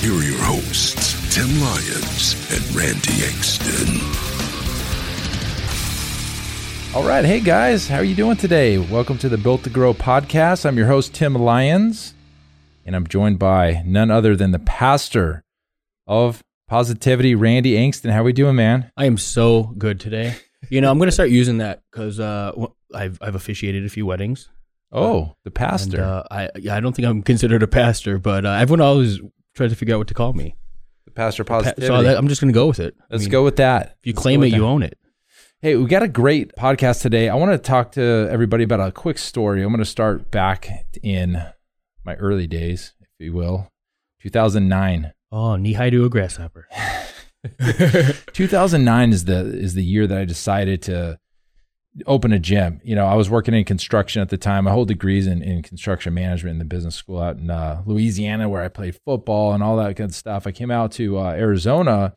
Here are your hosts, Tim Lyons and Randy Engston. All right, hey guys, how are you doing today? Welcome to the Built to Grow podcast. I'm your host Tim Lyons, and I'm joined by none other than the pastor of Positivity, Randy Engston. How are we doing, man? I am so good today. You know, I'm going to start using that because uh, I've I've officiated a few weddings. Oh, the And, pastor. uh, I I don't think I'm considered a pastor, but uh, everyone always tries to figure out what to call me. the pastor positivity. So that, I'm just going to go with it. Let's mean, go with that. If you Let's claim it, you own it. Hey, we got a great podcast today. I want to talk to everybody about a quick story. I'm going to start back in my early days, if you will, 2009. Oh, knee high to a grasshopper. 2009 is the is the year that I decided to open a gym. You know, I was working in construction at the time. I hold degrees in, in construction management in the business school out in uh, Louisiana, where I played football and all that good stuff. I came out to uh, Arizona,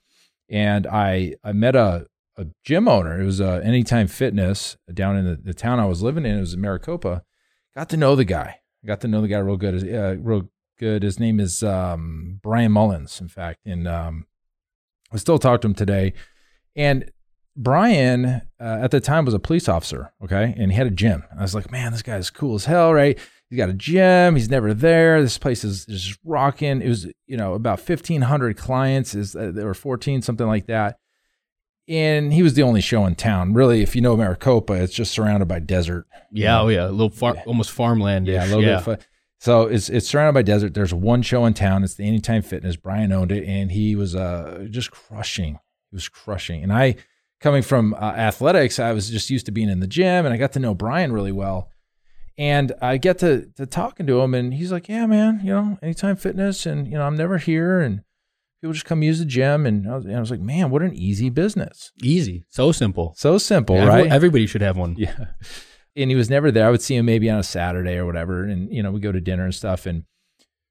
and I I met a a gym owner. It was uh, Anytime Fitness down in the, the town I was living in. It was in Maricopa. Got to know the guy. Got to know the guy real good. Uh, real good. His name is um, Brian Mullins, in fact, and um, I still talk to him today. And Brian, uh, at the time, was a police officer. Okay. And he had a gym. I was like, man, this guy's cool as hell, right? He's got a gym. He's never there. This place is just rocking. It was, you know, about 1,500 clients. Is uh, There were 14, something like that. And he was the only show in town. Really, if you know Maricopa, it's just surrounded by desert. Yeah, oh yeah, a little far, almost farmland. Yeah, a little bit of fun. So it's it's surrounded by desert. There's one show in town. It's the Anytime Fitness. Brian owned it, and he was uh just crushing. He was crushing. And I, coming from uh, athletics, I was just used to being in the gym, and I got to know Brian really well. And I get to to talking to him, and he's like, "Yeah, man, you know, Anytime Fitness, and you know, I'm never here, and people just come use the gym." And I was, and I was like, "Man, what an easy business! Easy, so simple. So simple, Every- right?" Everybody should have one. Yeah. And he was never there. I would see him maybe on a Saturday or whatever. And, you know, we go to dinner and stuff. And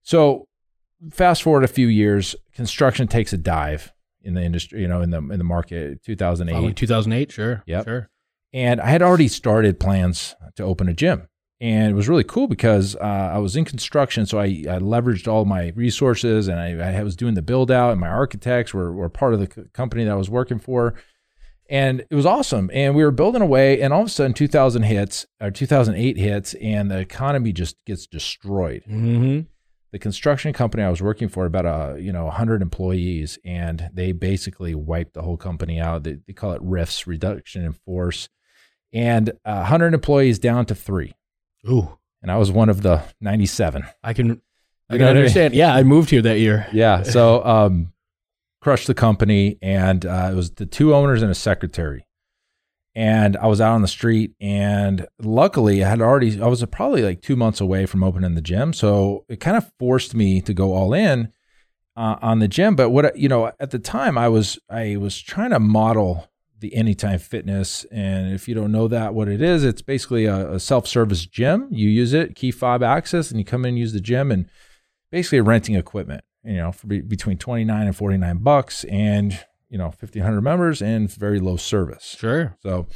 so fast forward a few years, construction takes a dive in the industry, you know, in the in the market, 2008. Probably 2008. Sure. yeah, Sure. And I had already started plans to open a gym. And it was really cool because uh, I was in construction. So I, I leveraged all my resources and I, I was doing the build out, and my architects were, were part of the co- company that I was working for. And it was awesome. And we were building away. And all of a sudden, 2000 hits or 2008 hits, and the economy just gets destroyed Mm-hmm. The construction company I was working for about a you know 100 employees and they basically wiped the whole company out they, they call it RIFs reduction in force and uh, 100 employees down to 3 Ooh, and I was one of the 97 I can. I can know I mean? understand. Yeah, I moved here that year. yeah so um crushed the company and uh, it was the two owners and a secretary and I was out on the street and luckily I had already I was probably like 2 months away from opening the gym so it kind of forced me to go all in uh, on the gym. But what you know at the time I was I was trying to model the anytime fitness and if you don't know that what it is it's basically a, a self-service gym. You use it key fob access and you come in and use the gym and basically renting equipment you know for be, between 29 and 49 bucks and you know 1500 members and very low service Sure. so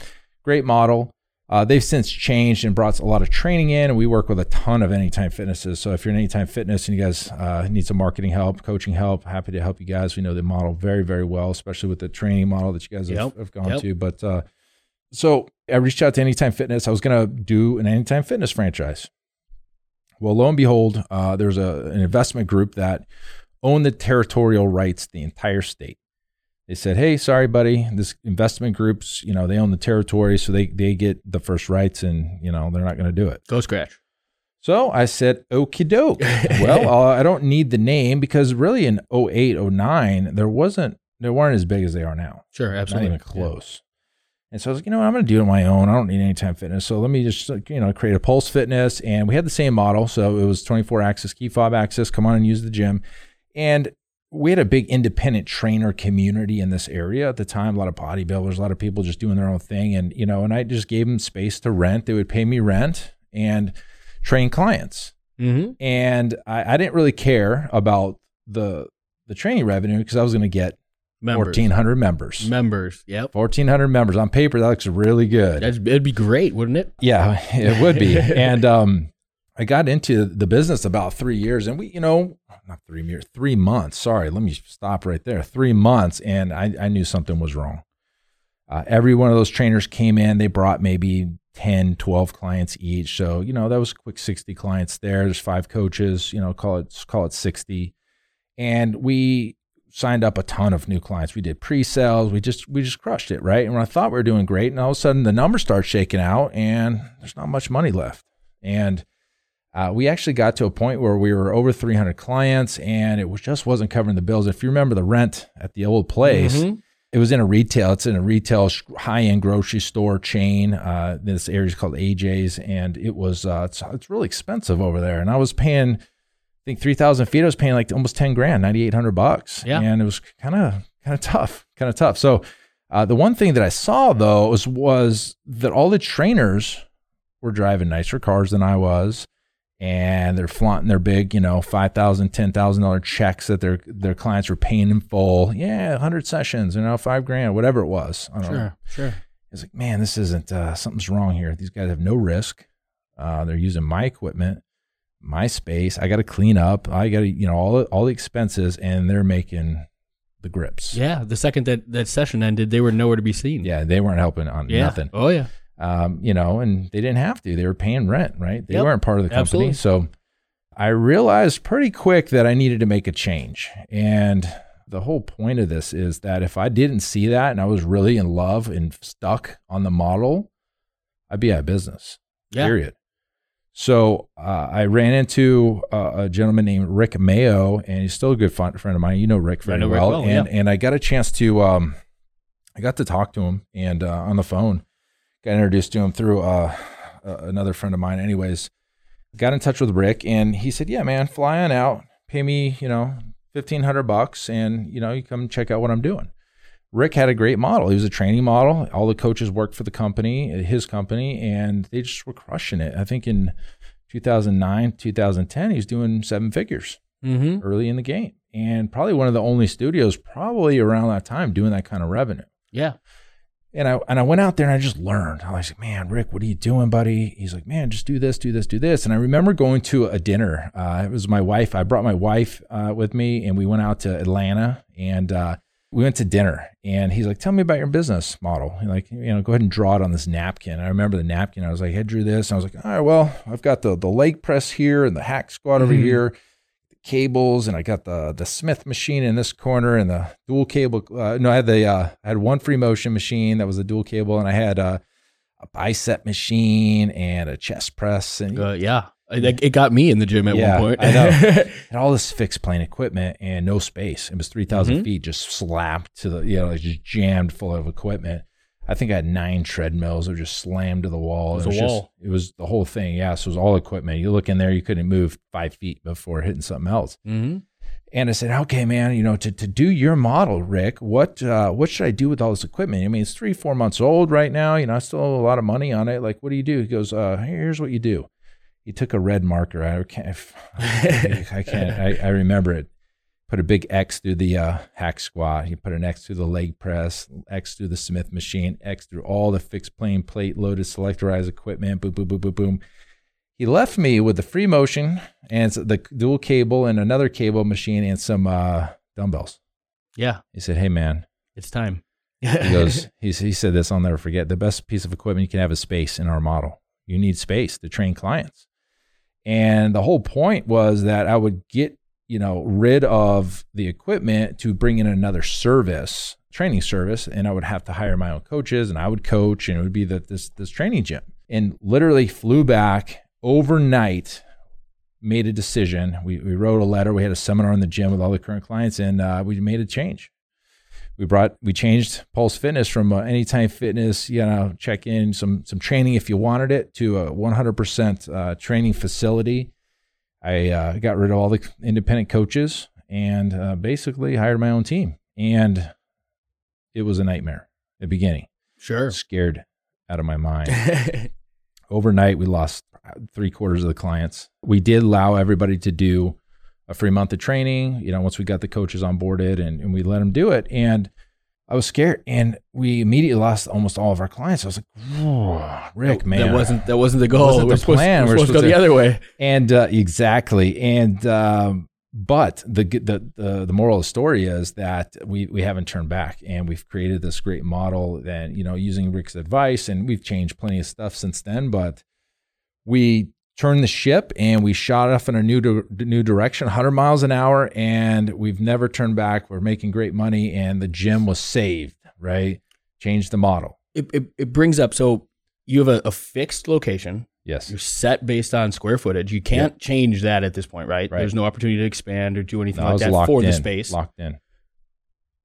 great model. Uh, they've since changed and brought a lot of training in, and we work with a ton of Anytime Fitnesses. So if you're in Anytime Fitness and you guys uh, need some marketing help, coaching help, happy to help you guys. We know the model very, very well, especially with the training model that you guys have, Yep. have gone Yep. to. But uh, so I reached out to Anytime Fitness. I was going to do an Anytime Fitness franchise. Well, lo and behold, uh, there's a, an investment group that owned the territorial rights, the entire state they said, "Hey, sorry, buddy. This investment groups, you know, they own the territory, so they they get the first rights, and you know, they're not going to do it." Go scratch. So I said, "Okie doke." well, uh, I don't need the name because really in 08, 09, there wasn't, they weren't as big as they are now. Sure. Absolutely. Not even close. And so I was like, you know what, I'm going to do it on my own. I don't need Anytime Fitness. So let me just, you know, create a Pulse Fitness. And we had the same model. So it was 24 access, key fob access, come on and use the gym. And we had a big independent trainer community in this area at the time. A lot of bodybuilders, a lot of people just doing their own thing, and you know, and I just gave them space to rent. They would pay me rent and train clients. Mm-hmm. And I, I didn't really care about the the training revenue because I was going to get Members. fourteen hundred members. Members. Yep. Fourteen hundred members on paper. That looks really good. That'd, it'd be great, wouldn't it? Yeah, it would be. and um, I got into the business about three years, and we, you know, not three years, three months. Sorry, let me stop right there. Three months, and I, I knew something was wrong. Uh, every one of those trainers came in. They brought maybe 10, 12 clients each. So, you know, that was quick 60 clients there. There's five coaches, you know, call it call it 60. And we signed up a ton of new clients. We did pre-sales. We just we just crushed it, right? And I thought we were doing great, and all of a sudden the numbers start shaking out, and there's not much money left. And uh, we actually got to a point where we were over 300 clients, and it was just wasn't covering the bills. If you remember the rent at the old place, Mhm. it was in a retail. It's in a retail high end grocery store chain. Uh, this area is called AJ's, and it was uh, it's, it's really expensive over there. And I was paying, I think three thousand feet. I was paying like almost ten grand, ninety eight hundred bucks. Yeah. and it was kind of kind of tough, kind of tough. So uh, the one thing that I saw though was was that all the trainers were driving nicer cars than I was. And they're flaunting their big, you know, five thousand, ten thousand dollar checks that their their clients were paying in full. Yeah, hundred sessions, you know, five grand, whatever it was. I don't know. Sure. Sure. It's like, man, this isn't uh, something's wrong here. These guys have no risk. Uh, they're using my equipment, my space. I got to clean up. I got to, you know, all the, all the expenses, and they're making the grips. Yeah. The second that that session ended, they were nowhere to be seen. Yeah, they weren't helping on Yeah. nothing. Oh yeah. Um, you know, and they didn't have to. They were paying rent, right? They Yep. weren't part of the company. Absolutely. So I realized pretty quick that I needed to make a change. And the whole point of this is that if I didn't see that and I was really in love and stuck on the model, I'd be out of business. Yeah. Period. So uh, I ran into uh, a gentleman named Rick Mayo, and he's still a good friend of mine. You know Rick very know Rick well, well, and yeah. and I got a chance to um, I got to talk to him and uh, on the phone, got introduced to him through uh, uh, another friend of mine. Anyways, got in touch with Rick, and he said, "Yeah, man, fly on out, pay me, you know, fifteen hundred bucks, and you know, you come check out what I'm doing." Rick had a great model. He was a training model. All the coaches worked for the company, his company, and they just were crushing it. I think in 2009, 2010, he was doing seven figures Mm-hmm. early in the game, and probably one of the only studios probably around that time doing that kind of revenue. Yeah. And I and I went out there and I just learned. I was like, man, Rick, what are you doing, buddy? He's like, man, just do this, do this, do this. And I remember going to a dinner. Uh, it was my wife. I brought my wife uh, with me, and we went out to Atlanta, and uh, we went to dinner. And he's like, tell me about your business model. He's like, you know, go ahead and draw it on this napkin. I remember the napkin. I was like, I drew this. And I was like, all right, well, I've got the the leg press here and the hack squat over Mhm. here. Cables and I got the the Smith machine in this corner and the dual cable. Uh, no, I had the uh, I had one free motion machine that was a dual cable, and I had uh, a bicep machine and a chest press and Uh, yeah. It, got me in the gym at Yeah, one point. I know. had all this fixed plane equipment and no space. It was 3,000 Mhm. feet just slapped to the, you know, just jammed full of equipment. I think I had nine treadmills that were just slammed to the wall. It was a just- wall. it was the whole thing. Yeah. So it was all equipment. You look in there, you couldn't move five feet before hitting something else. mm-hmm. And I said, okay, man, you know, to, to do your model, Rick, what uh, what should I do with all this equipment? I mean, it's three, four months old right now. You know, I still have a lot of money on it. Like, what do you do? He goes, uh, here's what you do. He took a red marker. I can't, I can't, I, I remember it. Put a big X through the uh, hack squat. He put an X through the leg press, X through the Smith machine, X through all the fixed plane plate loaded selectorized equipment. Boom, boom, boom, boom, boom. He left me with the free motion and the dual cable and another cable machine and some uh, dumbbells. Yeah. He said, "Hey, man." It's time. He goes. he's, he said this. I'll never forget. The best piece of equipment you can have is space in our model. You need space to train clients. And the whole point was that I would get you know rid of the equipment to bring in another service, training service, and I would have to hire my own coaches, and I would coach, and it would be that this this training gym. And literally flew back overnight made a decision. We, we wrote a letter. We had a seminar in the gym with all the current clients, and uh, we made a change. We brought we changed Pulse Fitness from uh, Anytime Fitness, you know, check in some some training if you wanted it to a 100% uh, training facility. I uh, got rid of all the independent coaches, and uh, basically hired my own team. And it was a nightmare at the beginning. Sure. Scared out of my mind. Overnight, we lost three quarters of the clients. We did allow everybody to do a free month of training, you know, once we got the coaches onboarded and, and we let them do it. And I was scared, and we immediately lost almost all of our clients. I was like, Rick, man, that wasn't that wasn't the goal. Wasn't we're the supposed, plan. We're We're supposed, to go the other way. and uh, exactly, and um, but the, the the the moral of the story is that we we haven't turned back, and we've created this great model. That you know, using Rick's advice, and we've changed plenty of stuff since then, but we turned the ship and we shot off in a new di- new direction 100 miles an hour and we've never turned back we're making great money and the gym was saved right changed the model It, it, it brings up so you have a, a fixed location. yes You're set based on square footage. You can't change that at this point, right? Right. There's no opportunity to expand or do anything I like that for in the space. locked in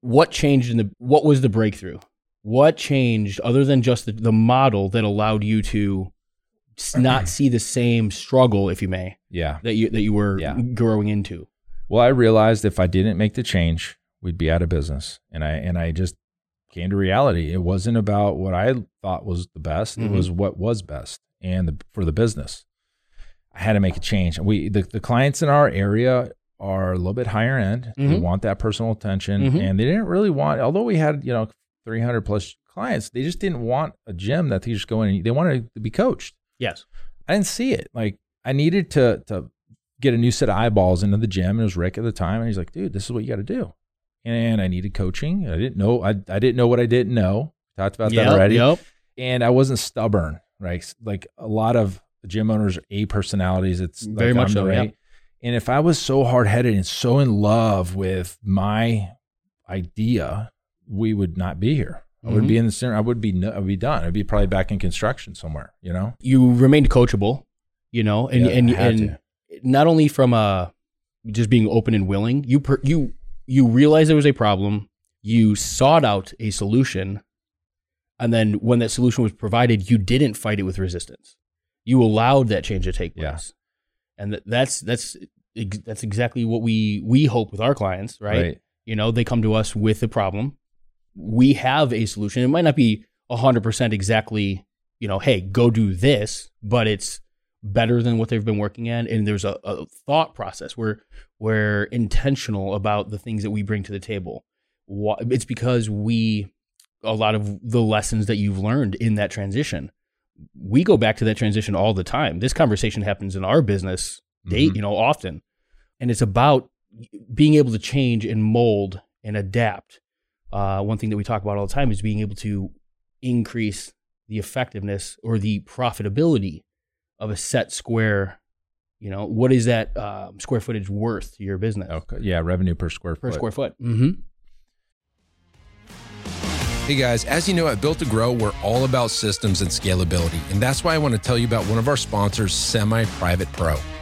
What changed in the? What was the breakthrough? What changed other than just the, the model that allowed you to not see the same struggle, if you may, yeah that you that you were Yeah. growing into? Well, I realized if I didn't make the change, we'd be out of business. And I and I just came to reality. It wasn't about what I thought was the best. Mhm. It was what was best and the, for the business. I had to make a change. We the, the clients in our area are a little bit higher end. They Mhm. want that personal attention Mhm. and they didn't really want although we had, you know, 300 plus clients, they just didn't want a gym that they just go in and they wanted to be coached. Yes. I didn't see it. Like I needed to to get a new set of eyeballs into the gym. And It was Rick at the time, and he's like, "Dude, this is what you got to do." And I needed coaching. I didn't know. I I didn't know what I didn't know. Talked about Yep, that already. Yep. And I wasn't stubborn. Right, like a lot of gym owners are A personalities. It's like Very much so, yeah. right- And if I was so hard headed and so in love with my idea, we would not be here. I would Mhm. be in the center. I would be. I would be done. I'd be probably back in construction somewhere. You know. You remained coachable, you know, and Yeah, and and to. not only from uh just being open and willing, you per, you you realized there was a problem, you sought out a solution, and then when that solution was provided, you didn't fight it with resistance. You allowed that change to take Yeah. place, and that, that's that's that's exactly what we we hope with our clients, right? You know, they come to us with a problem. We have a solution. It might not be 100% exactly, you know, hey, go do this, but it's better than what they've been working at. And there's a, a thought process where we're intentional about the things that we bring to the table. It's because we, a lot of the lessons that you've learned in that transition, we go back to that transition all the time. This conversation happens in our business date, Mhm. you know, often. And it's about being able to change and mold and adapt. Uh, one thing that we talk about all the time is being able to increase the effectiveness or the profitability of a set square. You know, what is that um, square footage worth to your business Okay. Yeah, revenue per square foot. per foot. square foot? Mm-hmm. Hey guys, as you know, at Built to Grow, we're all about systems and scalability. And that's why I want to tell you about one of our sponsors, Semi Private Pro.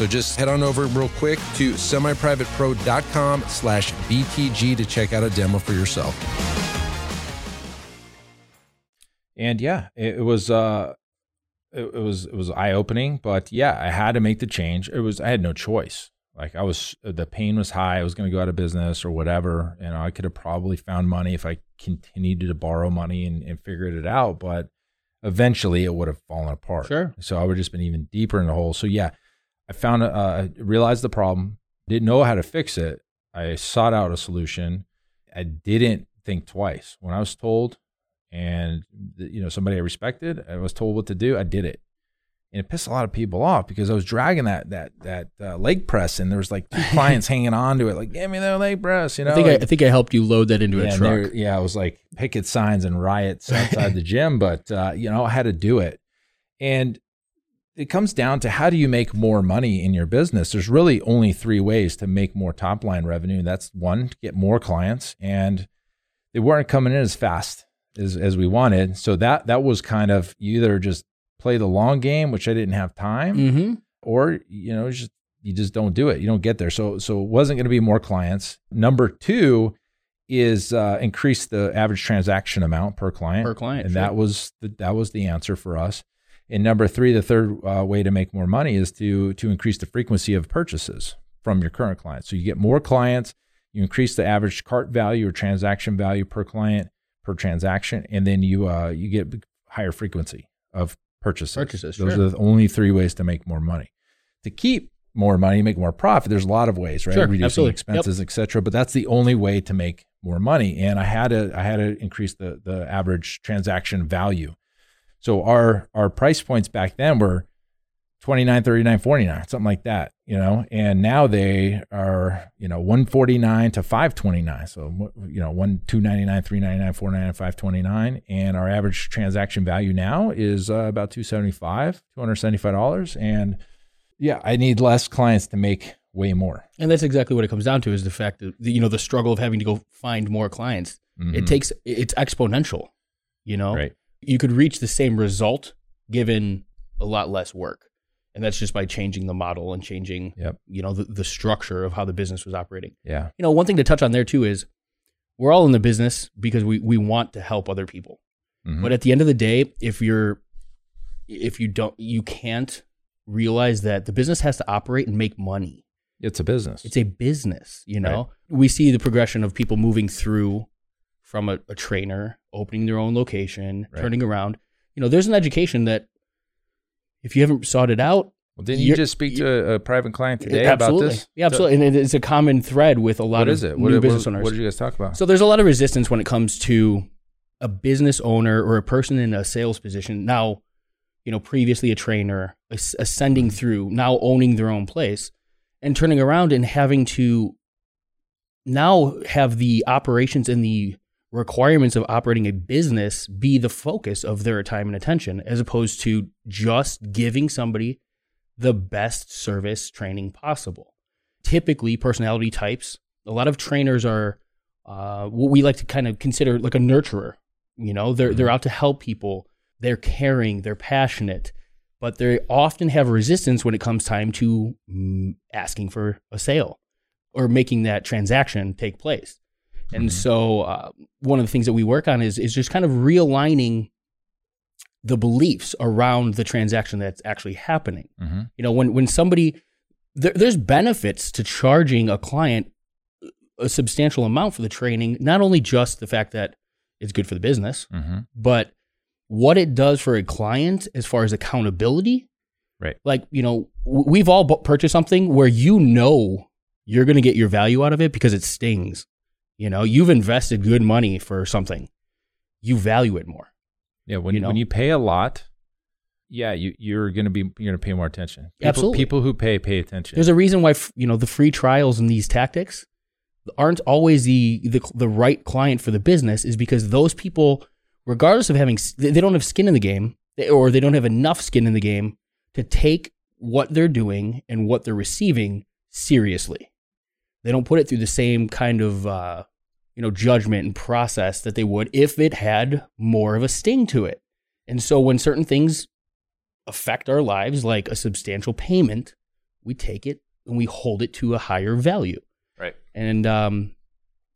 So just head on over real quick to semiprivatepro.com slash BTG to check out a demo for yourself. and yeah, it, it was uh, it, it was it was eye opening. But yeah, I had to make the change. It was I had no choice. Like I was, the pain was high. I was going to go out of business or whatever. And I could have probably found money if I continued to borrow money and, and figured it out. But eventually, it would have fallen apart. Sure. So I would have just been even deeper in the hole. So yeah, I found uh, I realized the problem. Didn't know how to fix it. I sought out a solution. I didn't think twice. When I was told, and you know somebody I respected, I was told what to do. I did it, and it pissed a lot of people off because I was dragging that that that uh, leg press, and there was like two clients hanging on to it, like give me that leg press. You know, I think like, I, I, think I helped you load that into yeah, a truck. Yeah, I was like picket signs and riots outside the gym, but uh, you know I had to do it, and it comes down to how do you make more money in your business? There's really only three ways to make more top line revenue. That's one, get more clients, and they weren't coming in as fast as, as we wanted. So that that was kind of you either just play the long game, which I didn't have time, mm-hmm. or you know just you just don't do it. You don't get there. So so it wasn't going to be more clients. Number two is uh, increase the average transaction amount per client per client, and sure. that was the, that was the answer for us. And number three, the third uh, way to make more money is to to increase the frequency of purchases from your current clients. So you get more clients, you increase the average cart value or transaction value per client per transaction, and then you uh, you get higher frequency of purchases. Purchases. Those sure. are the only three ways to make more money. To keep more money, make more profit. There's a lot of ways, right? Sure, Reducing absolutely. expenses, yep. etc. But that's the only way to make more money. And I had to I had to increase the the average transaction value. So our our price points back then were 29 39 49 something like that you know? And now they are you know 149 to 529 so you know 1 299 399 499 529 and our average transaction value now is uh, about 275 $275 and yeah i need less clients to make way more. And that's exactly what it comes down to is the fact that you know the struggle of having to go find more clients. Mm-hmm. it takes it's exponential you know? Right you could reach the same result given a lot less work. And that's just by changing the model and changing yep. you know the, the structure of how the business was operating. Yeah. You know one thing to touch on there too is we're all in the business because we we want to help other people. Mm-hmm. but at the end of the day if you're if you don't you can't realize that the business has to operate and make money. It's a business. It's a business you know? Right. we see the progression of people moving through from a, a trainer opening their own location Right. turning around you know there's an education that if you haven't sought it out well didn't you just speak to a, a private client today absolutely. about this Yeah, absolutely. And it's a common thread with a lot what of is it new what, business owners. what did you guys talk about so there's a lot of resistance when it comes to a business owner or a person in a sales position now, you know, previously a trainer, ascending mm-hmm. through, now owning their own place and turning around and having to now have the operations and the requirements of operating a business be the focus of their time and attention as opposed to just giving somebody the best service training possible. Typically, personality types, a lot of trainers are uh, what we like to kind of consider like a nurturer. You know, they're they're out to help people. They're caring. They're passionate, but they often have resistance when it comes time to mm, asking for a sale or making that transaction take place. And Mhm. so, uh, one of the things that we work on is is just kind of realigning the beliefs around the transaction that's actually happening. mm-hmm. You know, when when somebody there, there's benefits to charging a client a substantial amount for the training, not only just the fact that it's good for the business, Mm-hmm. but what it does for a client as far as accountability. Right. Like, you know, we've all purchased something where you know you're going to get your value out of it because it stings. You know, you've invested good money for something. You value it more. Yeah, when You know? when you pay a lot, yeah, you you're gonna be you're gonna pay more attention. People, Absolutely. people who pay pay attention. There's a reason why you know the free trials and these tactics aren't always the, the the right client for the business is because those people, regardless of having, they they don't have skin in the game, or they don't have enough skin in the game to take what they're doing and what they're receiving seriously. They don't put it through the same kind of uh, you know judgment and process that they would if it had more of a sting to it. And so when certain things affect our lives, like a substantial payment, we take it and we hold it to a higher value. Right. And, um,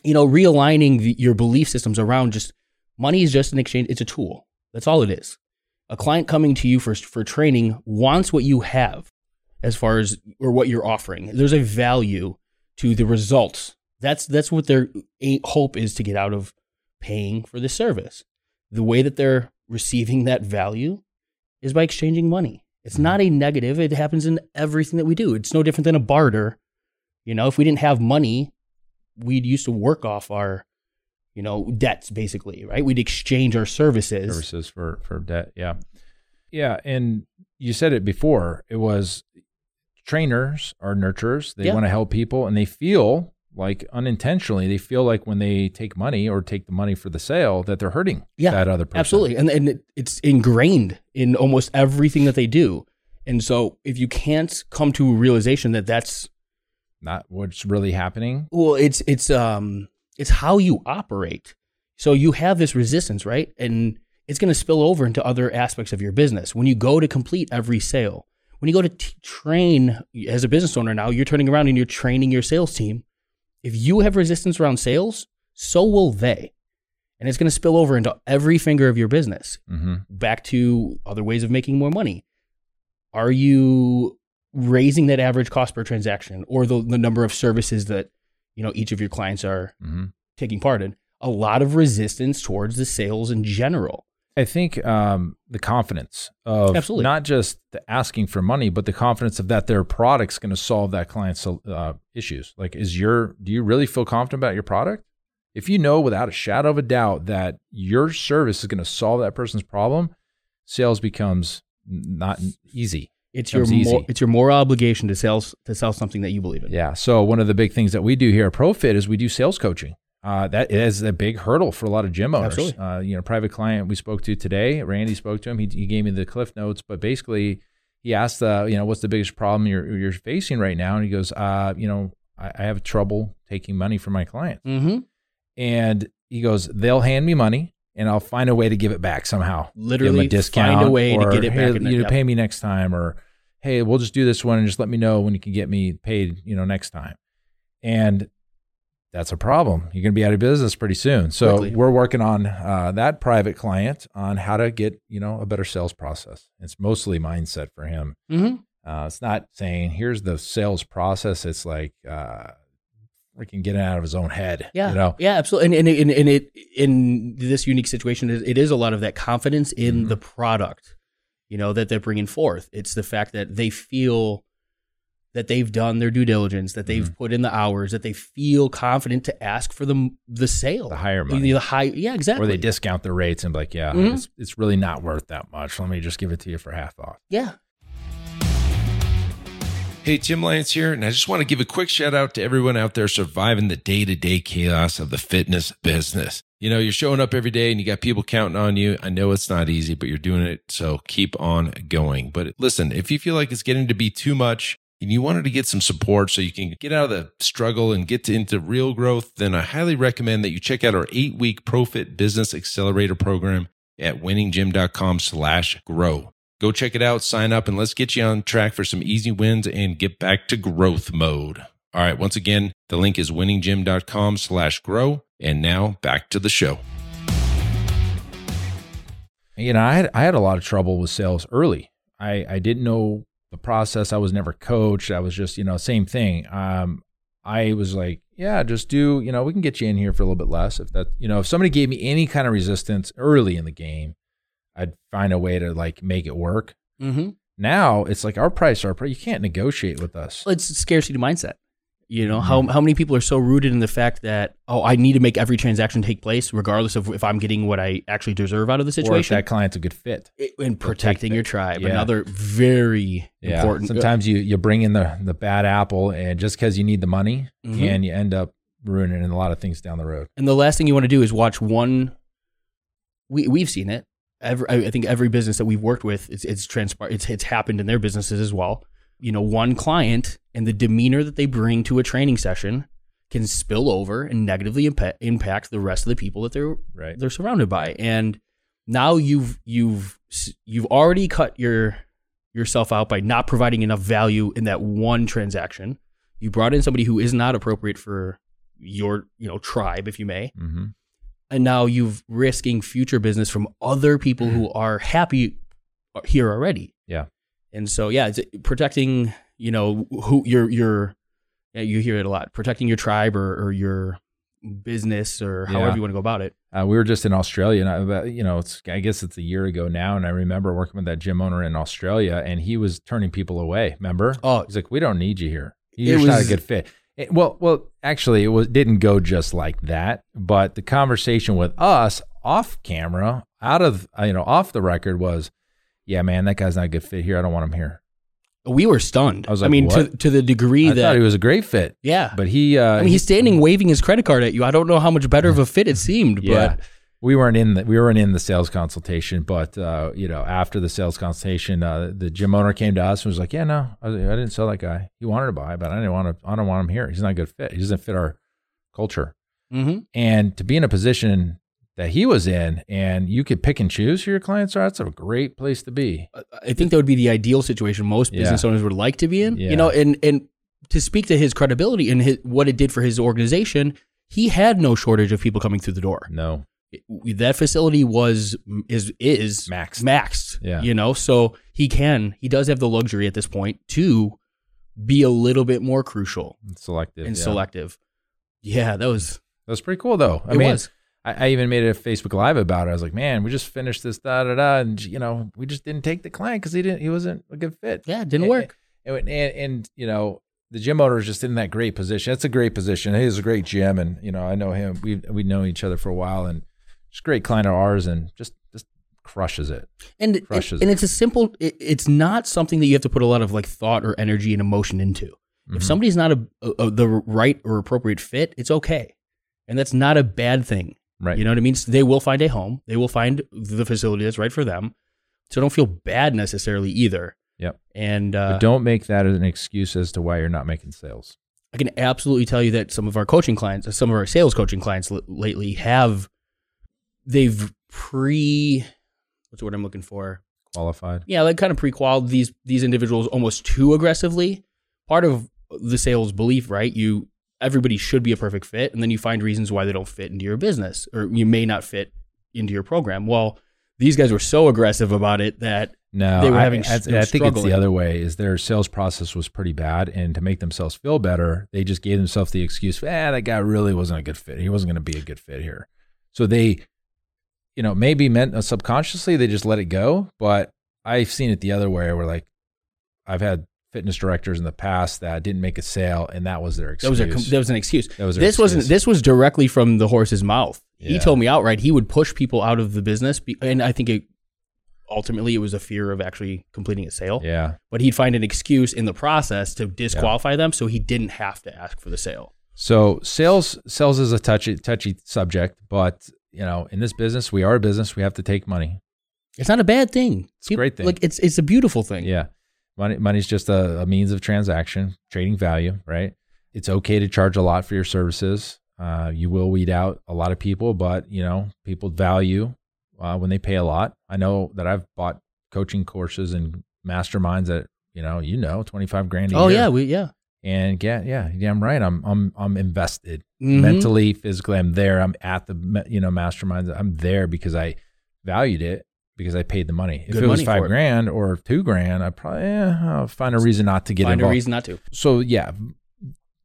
you know, realigning the, your belief systems around just money is just an exchange, it's a tool. That's all it is. A client coming to you for, for training wants what you have as far as, or what you're offering. There's a value to the results. That's, that's what their hope is to get out of paying for the service. The way that they're receiving that value is by exchanging money. It's not a negative. It happens in everything that we do. It's no different than a barter. You know, if we didn't have money, we'd used to work off our, you know, debts basically, right? We'd exchange our services. Services for for debt. Yeah. Yeah. And you said it before. It was trainers are nurturers. They Yeah. want to help people and they feel like unintentionally, they feel like when they take money or take the money for the sale that they're hurting Yeah, that other person. Absolutely. And and it, it's ingrained in almost everything that they do. And so if you can't come to a realization that that's Not what's really happening. well it's it's um it's how you operate. So you have this resistance, right? And it's going to spill over into other aspects of your business. When you go to complete every sale, when you go to t- train as a business owner now, you're turning around and you're training your sales team. If you have resistance around sales, so will they. And it's going to spill over into every finger of your business. hmm Back to other ways of making more money. Are you raising that average cost per transaction or the, the number of services that you know each of your clients are hmm taking part in? A lot of resistance towards the sales in general. I think um, the confidence of Absolutely. not just the asking for money, but the confidence of that their product's going to solve that client's uh, issues. Like, is your do you really feel confident about your product? If you know without a shadow of a doubt that your service is going to solve that person's problem, sales becomes not easy. It's your more, it's your moral obligation to sell to sell something that you believe in. Yeah. So one of the big things that we do here at ProFit is we do sales coaching. Uh, that is a big hurdle for a lot of gym owners. Uh, you know, private client we spoke to today, Randy spoke to him. He, he gave me the cliff notes, but basically he asked, uh, you know, what's the biggest problem you're you're facing right now? And he goes, uh, you know, I, I have trouble taking money from my clients. Mm-hmm. And he goes, they'll hand me money and I'll find a way to give it back somehow. Literally discount find a way or, to get it hey, back. you know, pay me next time or hey, we'll just do this one and just let me know when you can get me paid, you know, next time. And that's a problem. You're going to be out of business pretty soon. So Quickly. we're working on uh, that private client on how to get, you know, a better sales process. It's mostly mindset for him. Mhm. Uh, it's not saying here's the sales process. It's like uh, freaking getting out of his own head. Yeah, you know. yeah, absolutely. And, and, and, and it in this unique situation, it is a lot of that confidence in Mhm. the product, you know, that they're bringing forth. It's the fact that they feel that they've done their due diligence, that they've Mm-hmm. put in the hours, that they feel confident to ask for the the sale, The higher The- money. the high, yeah, exactly. Or they discount the rates and be like, yeah, Mhm. it's, it's really not worth that much. Let me just give it to you for half off. yeah, Hey, Tim Lyons here, and I just want to give a quick shout out to everyone out there surviving the day to day chaos of the fitness business. You know, you're showing up every day and you got people counting on you. I know it's not easy, but you're doing it. So keep on going. But listen, if you feel like it's getting to be too much and you wanted to get some support so you can get out of the struggle and get to, into real growth, then I highly recommend that you check out our eight week ProFit Business Accelerator program at winninggym.com slash grow. Go check it out, sign up, and let's get you on track for some easy wins and get back to growth mode. All right, once again, the link is winninggym.com slash grow. And now back to the show. You know, I had I had a lot of trouble with sales early. I I didn't know the process. I was never coached. I was just, you know, same thing. Um, I was like, yeah, just do, you know, we can get you in here for a little bit less. If that, you know, if somebody gave me any kind of resistance early in the game, I'd find a way to like make it work. mm-hmm. Now it's like our price, our price. You can't negotiate with us. it's scarcity mindset. You know Mm-hmm. how how many people are so rooted in the fact that oh I need to make every transaction take place regardless of if I'm getting what I actually deserve out of the Or if situation. that client's a good fit. It- and protecting your tribe, Yeah. another very Yeah. important. Sometimes you you bring in the the bad apple, and just because you need the money, Mhm. and you end up ruining a lot of things down the road. And the last thing you want to do is watch one. We we've seen it. Every, I I think every business that we've worked with, it's it's transpar- it's it's happened in their businesses as well. You know, one client and the demeanor that they bring to a training session can spill over and negatively impa- impact the rest of the people that they're Right. they're surrounded by. And now you've you've you've already cut your yourself out by not providing enough value in that one transaction. You brought in somebody who is not appropriate for your you know tribe, if you may, Mm-hmm. and now you've risking future business from other people who are happy here already. And so yeah, it's protecting you know who your your yeah, you hear it a lot protecting your tribe or, or your business or however Yeah. you want to go about it. Uh, we were just in Australia, and I, you know, it's I guess it's a year ago now, and I remember working with that gym owner in Australia, and he was turning people away. Remember? Oh, He's like, "We don't need you here. You're just not a good fit." It, well, well, actually, it was didn't go just like that. But the conversation with us off camera, out of you know, off the record was, yeah, man, that guy's not a good fit here. I don't want him here. We were stunned. I was like, I mean, to, what? to the degree I that thought he was a great fit, yeah. but he. Uh, I mean, he's standing waving his credit card at you. I don't know how much better of a fit it seemed, Yeah. but we weren't in the we weren't in the sales consultation, but uh, you know, after the sales consultation, uh, the gym owner came to us and was like, "Yeah, no, I, I didn't sell that guy. He wanted to buy, but I didn't want to. I don't want him here. He's not a good fit. He doesn't fit our culture." Mhm. And to be in a position that he was in, and you could pick and choose who your clients are, that's a great place to be. I think that would be the ideal situation most Yeah. business owners would like to be in. Yeah. You know, and and to speak to his credibility and his, what it did for his organization, he had no shortage of people coming through the door. No, That facility was is is Maxed. maxed. Yeah. you know, so he can he does have the luxury at this point to be a little bit more crucial selective and yeah. selective. Yeah, that was That was pretty cool, though. I it mean, was. I, I even made a Facebook Live about it. I was like, "Man, we just finished this da da da," and you know, we just didn't take the client because he didn't. He wasn't a good fit. Yeah, it didn't And- work. And, and, and you know, the gym owner is just in that great position. That's a great position. He is a great gym, and you know, I know him. We we know each other for a while, and just great client of ours, and just just crushes it. and crushes and it. it's a simple it, it's not something that you have to put a lot of like thought or energy and emotion into Mhm. if somebody's not a, a, a- the right or appropriate fit it's okay and that's not a bad thing right, you know what i mean So they will find a home they will find the facility that's right for them so don't feel bad necessarily either Yep. and uh, don't make that as an excuse as to why you're not making sales. i can absolutely tell you that some of our coaching clients some of our sales coaching clients l- lately have they've pre what's the word i'm looking for Qualified. yeah, like kind of pre-qualified these these individuals almost too aggressively. Part of the sales belief, right? You everybody should be a perfect fit, and then you find reasons why they don't fit into your business, or you may not fit into your program. Well, these guys were so aggressive about it that No, They were I- having- I, I think it's the other way. Is their sales process was pretty bad, and to make themselves feel better, they just gave themselves the excuse, "Ah, that guy really wasn't a good fit. He wasn't going to be a good fit here." So they, you know, maybe meant uh, subconsciously they just let it go. But I've seen it the other way, where like I've had fitness directors in the past that didn't make a sale, and that was their that excuse. was a that was an excuse. That was This wasn't. This was directly from the horse's mouth. He told me outright he would push people out of the business, and I think it ultimately it was a fear of actually completing a sale. yeah. But he'd find an excuse in the process to disqualify them, so he didn't have to ask for the sale. So sales sales is a touchy touchy subject, but you know, in this business, we are a business. We have to take money. It's not a bad thing. It's a great thing. Like it's it's a beautiful thing. Yeah. Money money's just a, a means of transaction, trading value, right? It's okay to charge a lot for your services. Uh, you will weed out a lot of people, but you know, people value uh, when they pay a lot. I know that I've bought coaching courses and masterminds that, you know, you know, 25 grand a Oh year. yeah, we yeah. And yeah, yeah, yeah, I'm right. I'm I'm I'm invested Mhm. mentally, physically. I'm there. I'm at the you know masterminds. I'm there because I valued it because I paid the money. If Good it was five for it. grand or two grand, I probably eh, I'll find a reason not to get involved. Find a reason not to. So yeah,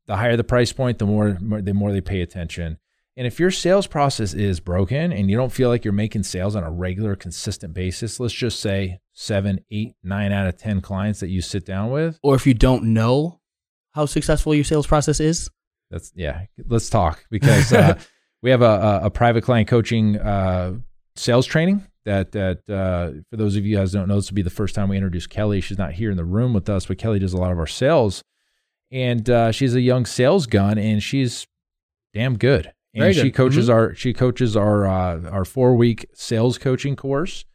the higher the price point, the more, more the more they pay attention. And if your sales process is broken and you don't feel like you're making sales on a regular, consistent basis, let's just say seven, eight, nine out of ten clients that you sit down with. Or if you don't know how successful your sales process is, That's yeah. Let's talk because uh, we have a, a, a private client coaching uh, sales training that that uh, for those of you guys who don't know, this will be the first time we introduce Kelly. She's not here in the room with us, but Kelly does a lot of our sales, and uh, she's a young sales gun, and she's damn good. And Very she good. coaches Mhm. our she coaches our uh, our four week sales coaching course,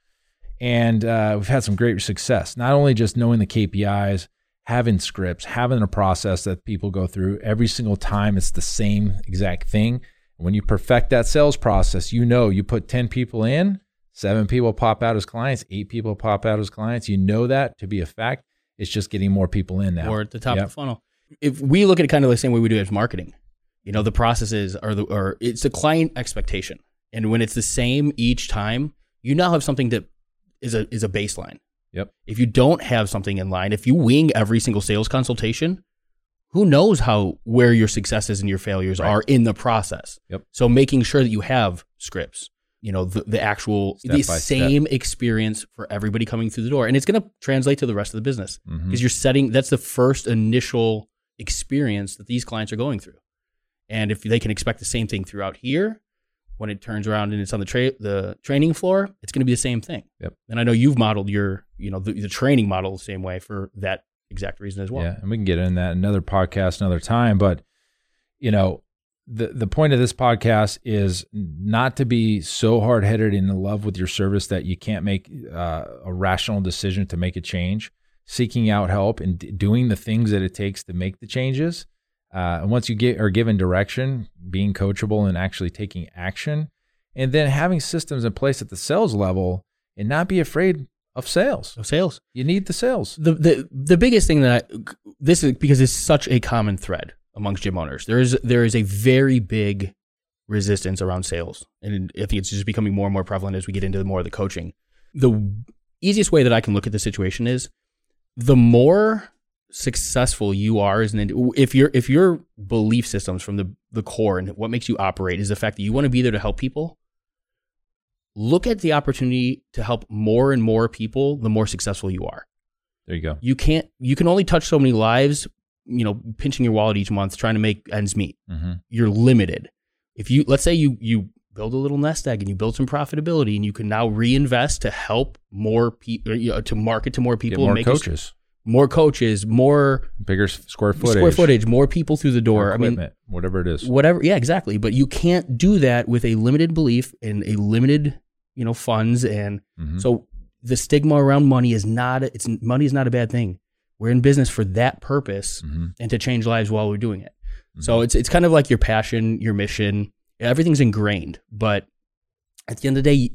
and uh, we've had some great success. Not only just knowing the KPIs, having scripts, having a process that people go through every single time. It's the same exact thing. When you perfect that sales process, you know you put 10 people in, seven people pop out as clients, eight people pop out as clients. You know that to be a fact. It's just getting more people in now. or at the top Yep. of the funnel. If we look at it kind of the same way we do it as marketing, you know, the processes are the or it's a client expectation, and when it's the same each time, you now have something that is a is a baseline. Yep. If you don't have something in line, if you wing every single sales consultation, who knows how where your successes and your failures Right. are in the process. Yep. So making sure that you have scripts, you know, the, the actual Step the by step. same experience for everybody coming through the door, and it's going to translate to the rest of the business mm-hmm. because you're setting that's the first initial experience that these clients are going through. And if they can expect the same thing throughout here, when it turns around and it's on the tra- the training floor, it's going to be the same thing. Yep. And I know you've modeled your, you know, the, the training model the same way for that exact reason as well. Yeah, and we can get in that another podcast another time, but you know, the the point of this podcast is not to be so hard headed and in love with your service that you can't make uh, a rational decision to make a change. Seeking out help and d- doing the things that it takes to make the changes. Uh, and once you get are given direction, being coachable and actually taking action, and then having systems in place at the sales level, and not be afraid of sales. Of sales. You need the sales. The the the biggest thing that I, this is because it's such a common thread amongst gym owners. There is there is a very big resistance around sales, and I think it's just becoming more and more prevalent as we get into more of the coaching. The easiest way that I can look at the situation is the more successful you are as an if your if your belief systems from the the core and what makes you operate is the fact that you want to be there to help people look at the opportunity to help more and more people the more successful you are There you go. you can't you can only touch so many lives you know pinching your wallet each month trying to make ends meet. Mm-hmm. you're limited. If you let's say you you build a little nest egg and you build some profitability and you can now reinvest to help more people you know, to market to more Get people more make coaches, more coaches more bigger square footage, square footage. more people through the door. I mean whatever it is. whatever yeah exactly. But you can't do that with a limited belief and a limited you know funds and Mhm. so the stigma around money is not it's money is not a bad thing we're in business for that purpose Mhm. and to change lives while we're doing it Mm-hmm. so it's it's kind of like your passion your mission everything's ingrained but at the end of the day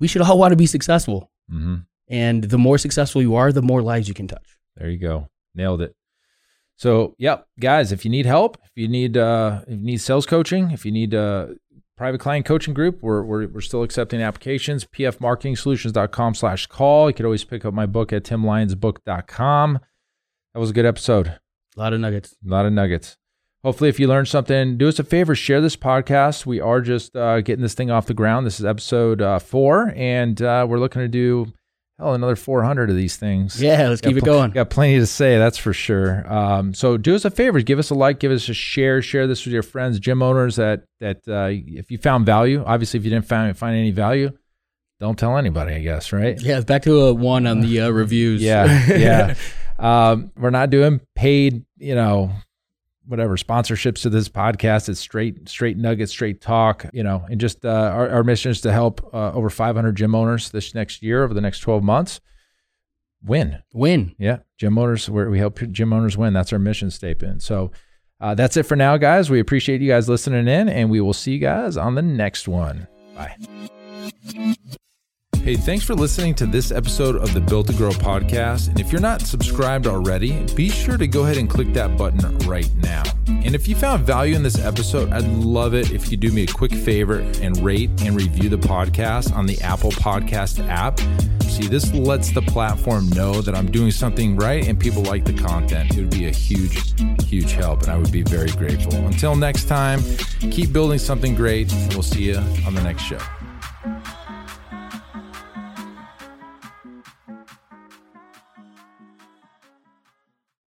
we should all want to be successful Mhm. and the more successful you are the more lives you can touch There you go. Nailed it. So, yep, guys, if you need help, if you need uh, if you need sales coaching, if you need a private client coaching group, we're we're, we're still accepting applications. pfmarketingsolutions.com slash call. You could always pick up my book at timlyonsbook.com. That was a good episode. a lot of nuggets A lot of nuggets. Hopefully, if you learned something, do us a favor, share this podcast. We are just uh, getting this thing off the ground. This is episode uh, four, and uh, we're looking to do hell another 400 of these things. yeah let's keep Got it going Got plenty to say, that's for sure. Um, so do us a favor, give us a like, give us a share, share this with your friends, gym owners. That that uh, if you found value, obviously, if you didn't find find any value, don't tell anybody. I guess, right? yeah it's back to a one on the uh, reviews Yeah, yeah. um, we're not doing paid, you know, whatever sponsorships to this podcast. It's straight, straight nuggets, straight talk, you know, and just uh, our, our mission is to help uh, over 500 gym owners this next year, over the next 12 months, win. win Yeah, gym owners, where we help gym owners win. That's our mission statement. So uh, that's it for now, guys. We appreciate you guys listening in, and we will see you guys on the next one. Bye. Hey, thanks for listening to this episode of the Built to Grow podcast. And if you're not subscribed already, be sure to go ahead and click that button right now. And if you found value in this episode, I'd love it if you do me a quick favor and rate and review the podcast on the Apple Podcast app. See, this lets the platform know that I'm doing something right and people like the content. It would be a huge, huge help, and I would be very grateful. Until next time, keep building something great, and we'll see you on the next show.